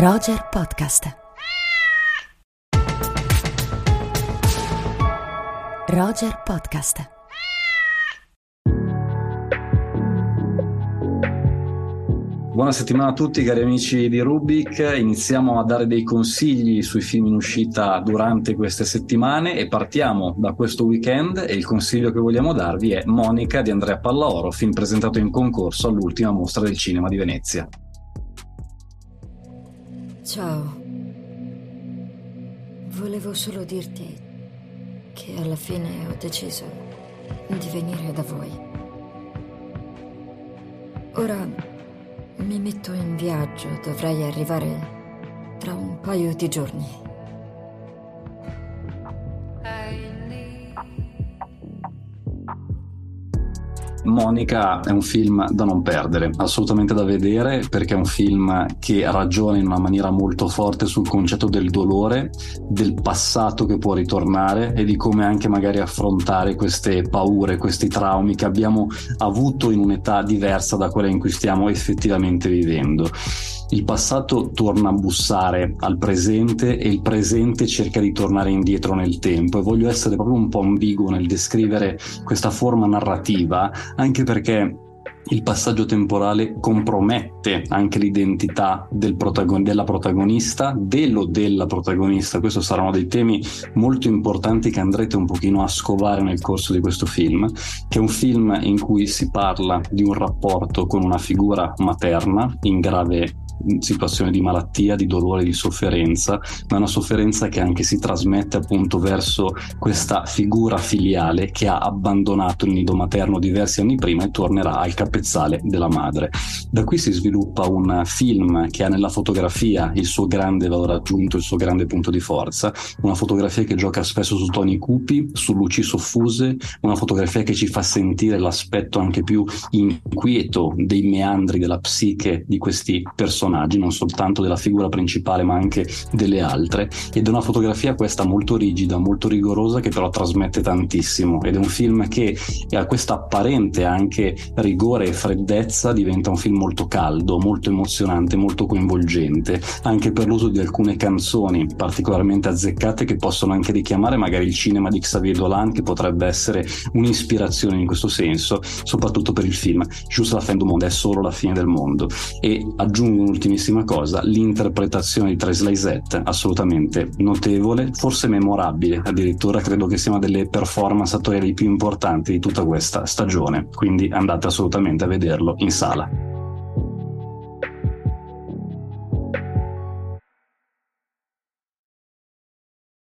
Roger Podcast. Roger Podcast. Buona settimana a tutti cari amici di Rubik, iniziamo a dare dei consigli sui film in uscita durante queste settimane e partiamo da questo weekend e il consiglio che vogliamo darvi è Monica di Andrea Pallaoro, film presentato in concorso all'ultima mostra del cinema di Venezia. Ciao. Volevo solo dirti che alla fine ho deciso di venire da voi. Ora mi metto in viaggio, dovrei arrivare tra un paio di giorni. Monica è un film da non perdere, assolutamente da vedere perché è un film che ragiona in una maniera molto forte sul concetto del dolore, del passato che può ritornare e di come anche magari affrontare queste paure, questi traumi che abbiamo avuto in un'età diversa da quella in cui stiamo effettivamente vivendo il passato torna a bussare al presente e il presente cerca di tornare indietro nel tempo. E voglio essere proprio un po' ambiguo nel descrivere questa forma narrativa anche perché il passaggio temporale compromette anche l'identità del protagon- della protagonista, dello della protagonista. Questo saranno dei temi molto importanti che andrete un pochino a scovare nel corso di questo film, che è un film in cui si parla di un rapporto con una figura materna in grave situazione di malattia, di dolore, di sofferenza, ma una sofferenza che anche si trasmette appunto verso questa figura filiale che ha abbandonato il nido materno diversi anni prima e tornerà al capezzale della madre. Da qui si sviluppa un film che ha nella fotografia il suo grande valore aggiunto, il suo grande punto di forza, una fotografia che gioca spesso su toni cupi, su luci soffuse, una fotografia che ci fa sentire l'aspetto anche più inquieto dei meandri della psiche di questi personaggi non soltanto della figura principale ma anche delle altre ed è una fotografia questa molto rigida, molto rigorosa che però trasmette tantissimo ed è un film che a questa apparente anche rigore e freddezza diventa un film molto caldo, molto emozionante, molto coinvolgente, anche per l'uso di alcune canzoni particolarmente azzeccate che possono anche richiamare magari il cinema di Xavier Dolan che potrebbe essere un'ispirazione in questo senso, soprattutto per il film Just la fin du monde è solo la fine del mondo. E aggiungo un un'ultimissima cosa, l'interpretazione di Trace Lysette, assolutamente notevole, forse memorabile, addirittura credo che sia una delle performance attoriali più importanti di tutta questa stagione, quindi andate assolutamente a vederlo in sala.